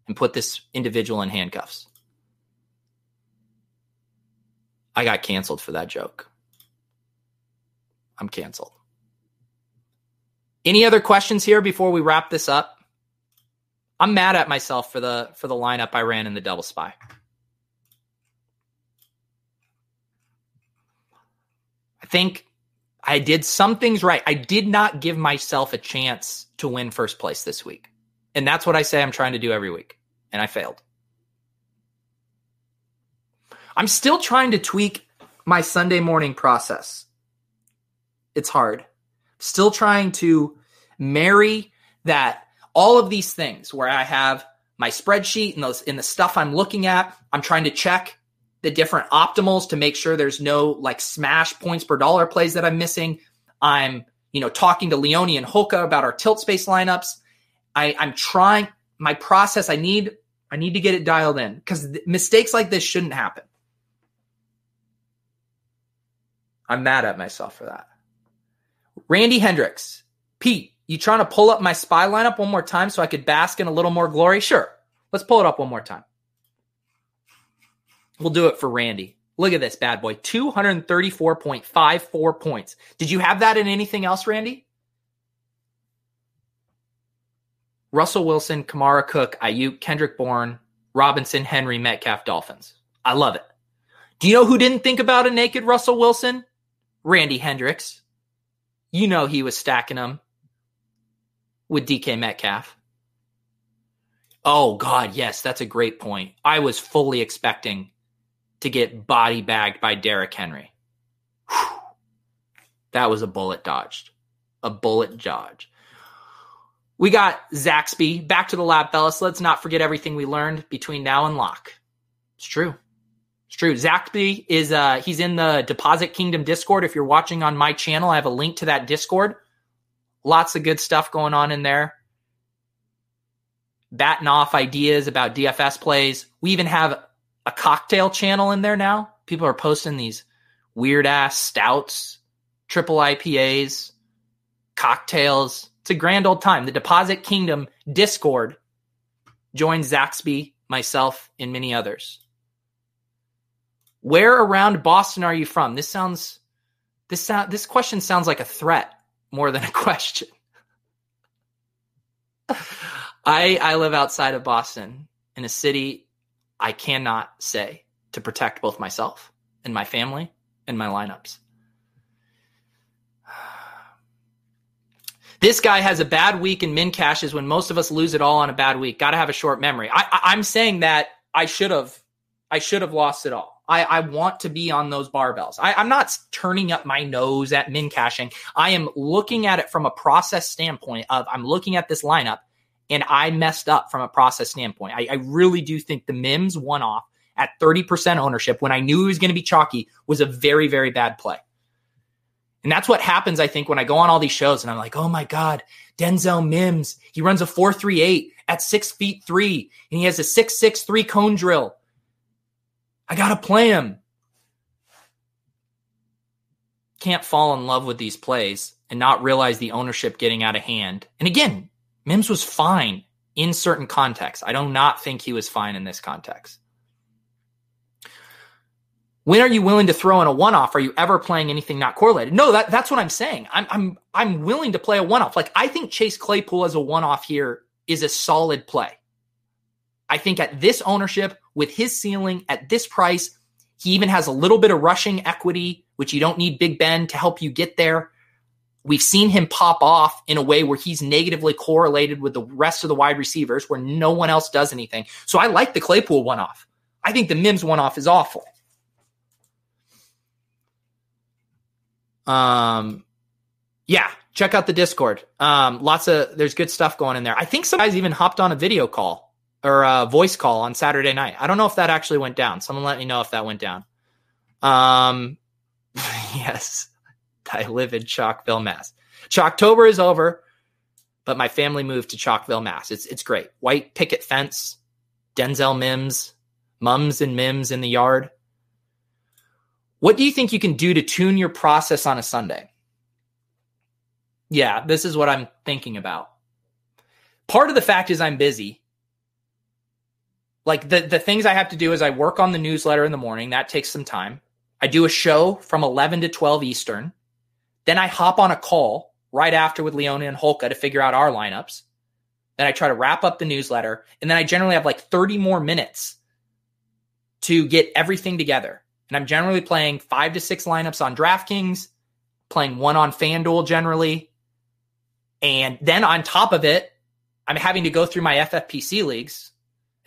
and put this individual in handcuffs. I got canceled for that joke. I'm canceled. Any other questions here before we wrap this up? I'm mad at myself for the for the lineup I ran in the double spy. I think I did some things right. I did not give myself a chance to win first place this week. And that's what I say I'm trying to do every week. And I failed. I'm still trying to tweak my Sunday morning process. It's hard still trying to marry that all of these things where I have my spreadsheet and those in the stuff I'm looking at, I'm trying to check the different optimals to make sure there's no like smash points per dollar plays that I'm missing. I'm, you know, talking to Leone and Hoka about our tilt space lineups. I, I'm trying my process. I need, I need to get it dialed in because th- mistakes like this shouldn't happen. I'm mad at myself for that. Randy Hendricks. Pete, you trying to pull up my spy lineup one more time so I could bask in a little more glory? Sure. Let's pull it up one more time. We'll do it for Randy. Look at this bad boy 234.54 points. Did you have that in anything else, Randy? Russell Wilson, Kamara Cook, Aiyuk, Kendrick Bourne, Robinson, Henry, Metcalf, Dolphins. I love it. Do you know who didn't think about a naked Russell Wilson? Randy Hendricks. You know he was stacking them with DK Metcalf. Oh God, yes, that's a great point. I was fully expecting to get body bagged by Derrick Henry. Whew. That was a bullet dodged. A bullet dodge. We got Zaxby back to the lab, fellas. Let's not forget everything we learned between now and lock. It's true. It's true. Zaxby is uh he's in the Deposit Kingdom Discord. If you're watching on my channel, I have a link to that Discord. Lots of good stuff going on in there. Batting off ideas about DFS plays. We even have a cocktail channel in there now. People are posting these weird ass stouts, triple IPAs, cocktails. It's a grand old time. The Deposit Kingdom Discord. Join Zaxby, myself, and many others. Where around Boston are you from? This sounds this sound this question sounds like a threat more than a question. I I live outside of Boston in a city I cannot say to protect both myself and my family and my lineups. This guy has a bad week in min cashes when most of us lose it all on a bad week. Got to have a short memory. I, am saying that I should have, I should have lost it all. I, I want to be on those barbells. I, I'm not turning up my nose at min cashing. I am looking at it from a process standpoint of I'm looking at this lineup and I messed up from a process standpoint. I, I really do think the Mims one off at 30% ownership when I knew he was going to be chalky was a very, very bad play. And that's what happens, I think, when I go on all these shows and I'm like, oh my God, Denzel Mims, he runs a 438 at six feet three and he has a 663 cone drill. I got to play him. Can't fall in love with these plays and not realize the ownership getting out of hand. And again, Mims was fine in certain contexts. I do not think he was fine in this context. When are you willing to throw in a one-off? Are you ever playing anything not correlated? No, that, that's what I'm saying. I'm I'm I'm willing to play a one-off. Like I think Chase Claypool as a one-off here is a solid play. I think at this ownership, with his ceiling at this price, he even has a little bit of rushing equity, which you don't need Big Ben to help you get there. We've seen him pop off in a way where he's negatively correlated with the rest of the wide receivers where no one else does anything. So I like the Claypool one off. I think the Mims one off is awful. Um, yeah, check out the Discord. Um, lots of there's good stuff going in there. I think some guys even hopped on a video call or a voice call on Saturday night. I don't know if that actually went down. Someone let me know if that went down. Um, yes, I live in Chalkville, Mass. Chalktober is over, but my family moved to Chalkville, Mass. It's it's great. White picket fence, Denzel Mims, mums and Mims in the yard. What do you think you can do to tune your process on a Sunday? Yeah, this is what I'm thinking about. Part of the fact is I'm busy. Like the, the things I have to do is I work on the newsletter in the morning. That takes some time. I do a show from 11 to 12 Eastern. Then I hop on a call right after with Leona and Holka to figure out our lineups. Then I try to wrap up the newsletter. And then I generally have like 30 more minutes to get everything together. And I'm generally playing five to six lineups on DraftKings, playing one on FanDuel generally. And then on top of it, I'm having to go through my FFPC leagues.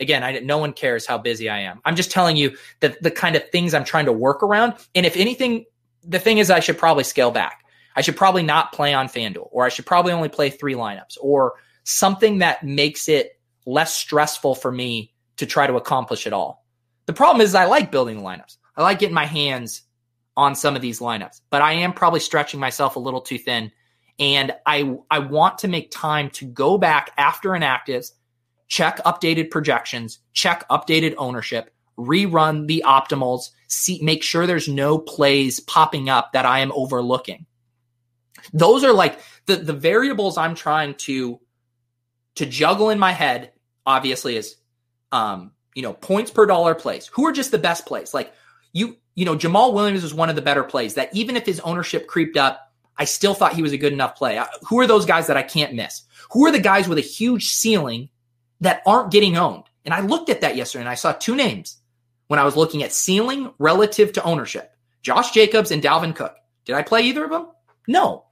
Again, I, no one cares how busy I am. I'm just telling you the, the kind of things I'm trying to work around. And if anything, the thing is, I should probably scale back. I should probably not play on FanDuel, or I should probably only play three lineups, or something that makes it less stressful for me to try to accomplish it all. The problem is, I like building lineups. I like getting my hands on some of these lineups, but I am probably stretching myself a little too thin. And I I want to make time to go back after inactives, check updated projections, check updated ownership, rerun the optimals, see make sure there's no plays popping up that I am overlooking. Those are like the the variables I'm trying to to juggle in my head. Obviously, is um you know points per dollar plays. Who are just the best plays? Like you you know Jamaal Williams was one of the better plays that even if his ownership creeped up, I still thought he was a good enough play. Who are those guys that I can't miss? Who are the guys with a huge ceiling that aren't getting owned? And I looked at that yesterday and I saw two names when I was looking at ceiling relative to ownership. Josh Jacobs and Dalvin Cook. Did I play either of them? No.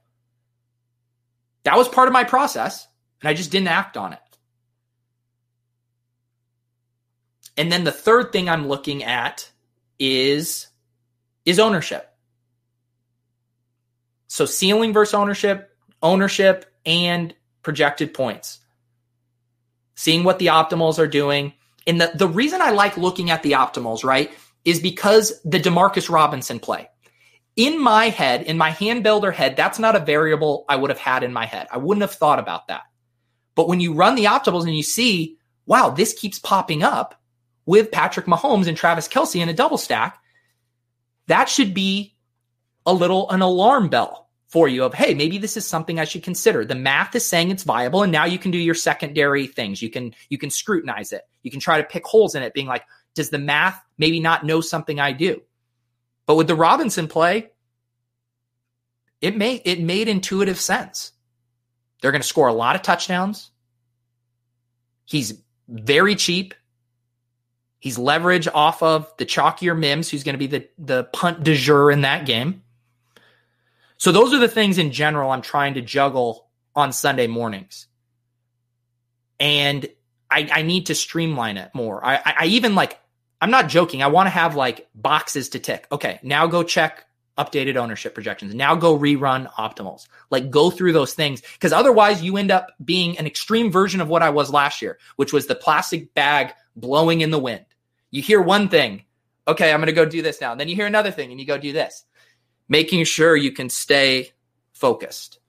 That was part of my process and I just didn't act on it. And then the third thing I'm looking at is is ownership. So ceiling versus ownership, ownership and projected points. Seeing what the optimals are doing. And the, the reason I like looking at the optimals, right, is because the Demarcus Robinson play. In my head, in my hand builder head, that's not a variable I would have had in my head. I wouldn't have thought about that. But when you run the optimals and you see, wow, this keeps popping up with Patrick Mahomes and Travis Kelce in a double stack, that should be a little an alarm bell for you of, hey, maybe this is something I should consider. The math is saying it's viable, and now you can do your secondary things. You can you can scrutinize it. You can try to pick holes in it, being like, does the math maybe not know something I do? But with the Robinson play, it made it made intuitive sense. They're going to score a lot of touchdowns. He's very cheap. He's leverage off of the chalkier Mims, who's going to be the, the punt de jour in that game. So those are the things in general I'm trying to juggle on Sunday mornings. And I, I need to streamline it more. I, I, I even like, I'm not joking. I want to have like boxes to tick. Okay, now go check updated ownership projections. Now go rerun optimals. Like go through those things because otherwise you end up being an extreme version of what I was last year, which was the plastic bag blowing in the wind. You hear one thing, okay, I'm going to go do this now. And then you hear another thing and you go do this. Making sure you can stay focused.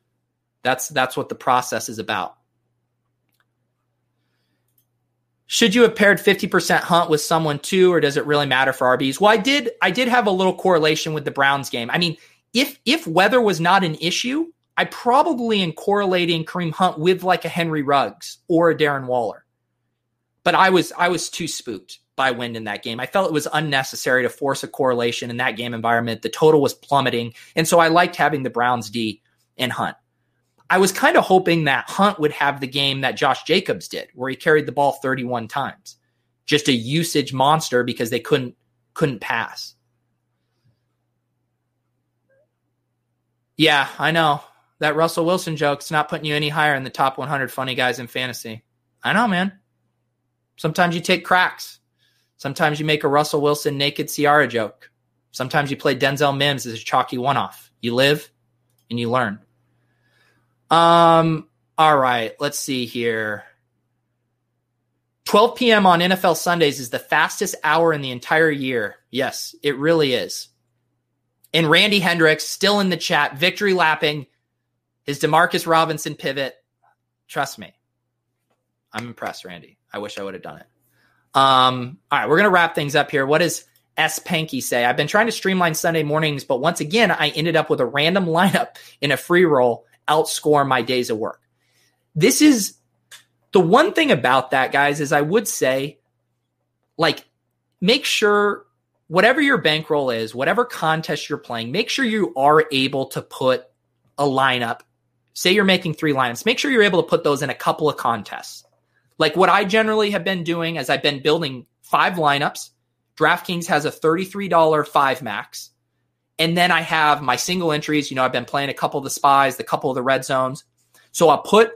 That's that's what the process is about. Should you have paired 50% Hunt with someone too, or does it really matter for RBs? Well, I did I did have a little correlation with the Browns game. I mean, if if weather was not an issue, I probably in correlating Kareem Hunt with like a Henry Ruggs or a Darren Waller. But I was I was too spooked by wind in that game. I felt it was unnecessary to force a correlation in that game environment. The total was plummeting. And so I liked having the Browns D and Hunt. I was kind of hoping that Hunt would have the game that Josh Jacobs did, where he carried the ball 31 times. Just a usage monster because they couldn't couldn't pass. Yeah, I know. That Russell Wilson joke's not putting you any higher in the top 100 funny guys in fantasy. I know, man. Sometimes you take cracks. Sometimes you make a Russell Wilson naked Ciara joke. Sometimes you play Denzel Mims as a chalky one off. You live and you learn. Um, all right, let's see here. 12 p.m. on NFL Sundays is the fastest hour in the entire year. Yes, it really is. And Randy Hendricks still in the chat, victory lapping his Demarcus Robinson pivot. Trust me, I'm impressed, Randy. I wish I would have done it. Um, all right, we're gonna wrap things up here. What does S Panky say? I've been trying to streamline Sunday mornings, but once again, I ended up with a random lineup in a free roll outscore my days of work. This is the one thing about that, guys, is I would say, like, make sure whatever your bankroll is, whatever contest you're playing, make sure you are able to put a lineup. Say you're making three lineups, make sure you're able to put those in a couple of contests. Like what I generally have been doing as I've been building five lineups. DraftKings has a $33 five max. And then I have my single entries. You know, I've been playing a couple of the spies, the couple of the red zones. So I'll put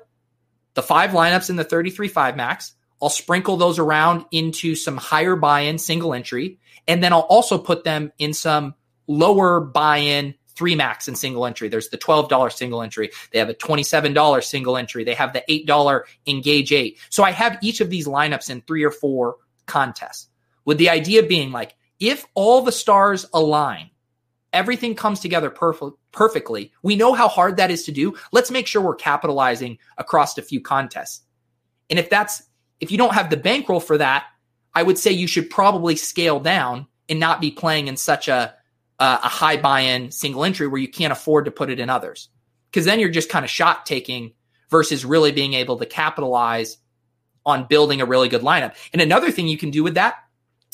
the five lineups in the 33 5 max. I'll sprinkle those around into some higher buy in single entry. And then I'll also put them in some lower buy in three max and single entry. There's the $12 single entry. They have a $27 single entry. They have the $8 engage eight. So I have each of these lineups in three or four contests with the idea being like, if all the stars align, everything comes together perf- perfectly. We know how hard that is to do. Let's make sure we're capitalizing across a few contests. And if that's if you don't have the bankroll for that, I would say you should probably scale down and not be playing in such a a high buy-in single entry where you can't afford to put it in others. Because then you're just kind of shot taking versus really being able to capitalize on building a really good lineup. And another thing you can do with that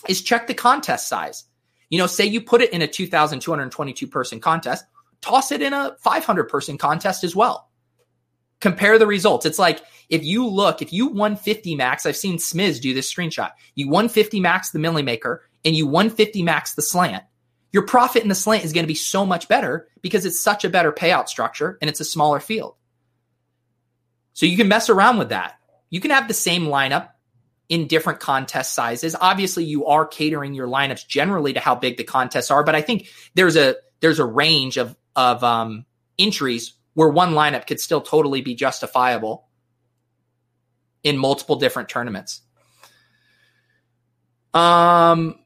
is check the contest size. You know, say you put it in a 2,222 person contest, toss it in a 500 person contest as well. Compare the results. It's like if you look, if you won 50 max, I've seen Smiz do this screenshot. You won 50 max the Milly Maker and you won 50 max the slant. Your profit in the slant is going to be so much better because it's such a better payout structure and it's a smaller field. So you can mess around with that. You can have the same lineup in different contest sizes. Obviously, you are catering your lineups generally to how big the contests are, but I think there's a there's a range of of um, entries where one lineup could still totally be justifiable in multiple different tournaments. Um,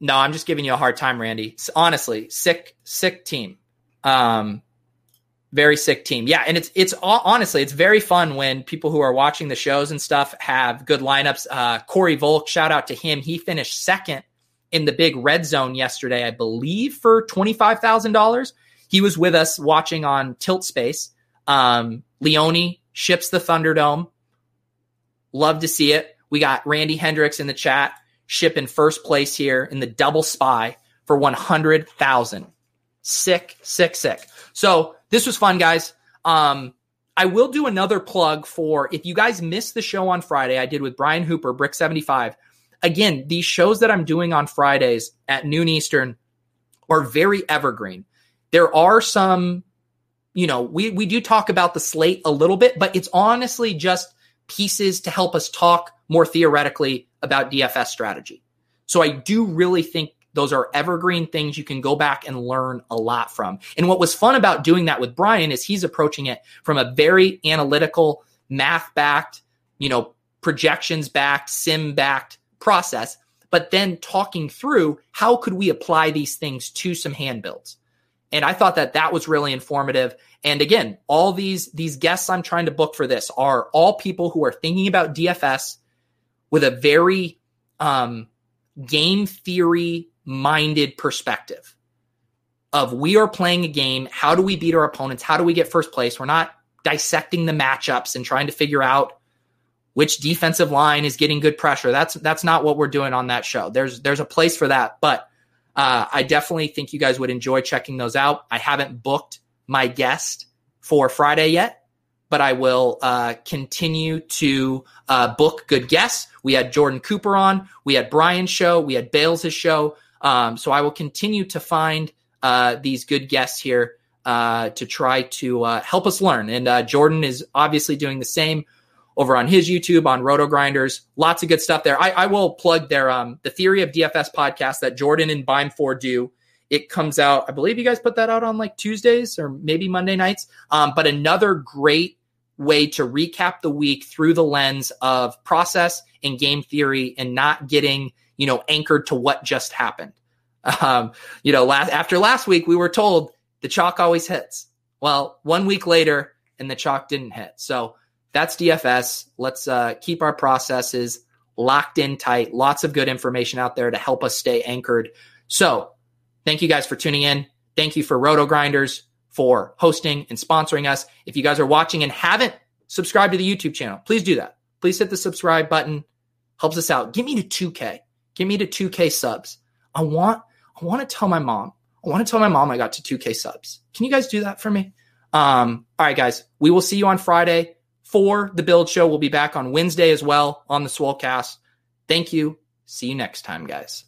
no, I'm just giving you a hard time, Randy. Honestly, sick, sick team. Um, very sick team. Yeah, and it's it's honestly it's very fun when people who are watching the shows and stuff have good lineups. Uh, Corey Volk, shout out to him. He finished second in the big red zone yesterday, I believe, for twenty five thousand dollars. He was with us watching on Tilt Space. Um, Leone ships the Thunderdome. Love to see it. We got Randy Hendricks in the chat, shipping first place here in the double spy for 100,000. Sick, sick, sick. So this was fun, guys. Um, I will do another plug for if you guys missed the show on Friday, I did with Brian Hooper, Brick 75. Again, these shows that I'm doing on Fridays at noon Eastern are very evergreen. There are some, you know, we, we do talk about the slate a little bit, but it's honestly just pieces to help us talk more theoretically about DFS strategy. So I do really think those are evergreen things you can go back and learn a lot from. And what was fun about doing that with Brian is he's approaching it from a very analytical, math backed, you know, projections backed, sim backed process, but then talking through how could we apply these things to some hand builds. And I thought that that was really informative. And again, all these these guests I'm trying to book for this are all people who are thinking about DFS with a very um, game theory minded perspective of we are playing a game. How do we beat our opponents? How do we get first place? We're not dissecting the matchups and trying to figure out which defensive line is getting good pressure. That's that's not what we're doing on that show. There's there's a place for that, but uh, I definitely think you guys would enjoy checking those out. I haven't booked my guest for Friday yet, but I will uh, continue to uh, book good guests. We had Jordan Cooper on, we had Brian's show, we had Bales' show. Um, so I will continue to find uh, these good guests here uh, to try to uh, help us learn. And uh, Jordan is obviously doing the same over on his YouTube on RotoGrinders. Lots of good stuff there. I, I will plug their um, the Theory of DFS podcast that Jordan and Bime4 do. It comes out, I believe you guys put that out on like Tuesdays or maybe Monday nights. Um, but another great way to recap the week through the lens of process and game theory and not getting you know, anchored to what just happened. Um, you know, last, after last week, we were told the chalk always hits. Well, one week later, and the chalk didn't hit. So that's DFS. Let's uh, keep our processes locked in tight. Lots of good information out there to help us stay anchored. So thank you guys for tuning in. Thank you for RotoGrinders for hosting and sponsoring us. If you guys are watching and haven't subscribed to the YouTube channel, please do that. Please hit the subscribe button. Helps us out. Get me to 2K. Get me to 2K subs. I want I want to tell my mom. I want to tell my mom I got to 2K subs. Can you guys do that for me? Um, all right, guys. We will see you on Friday for the build show. We'll be back on Wednesday as well on the Swolecast. Thank you. See you next time, guys.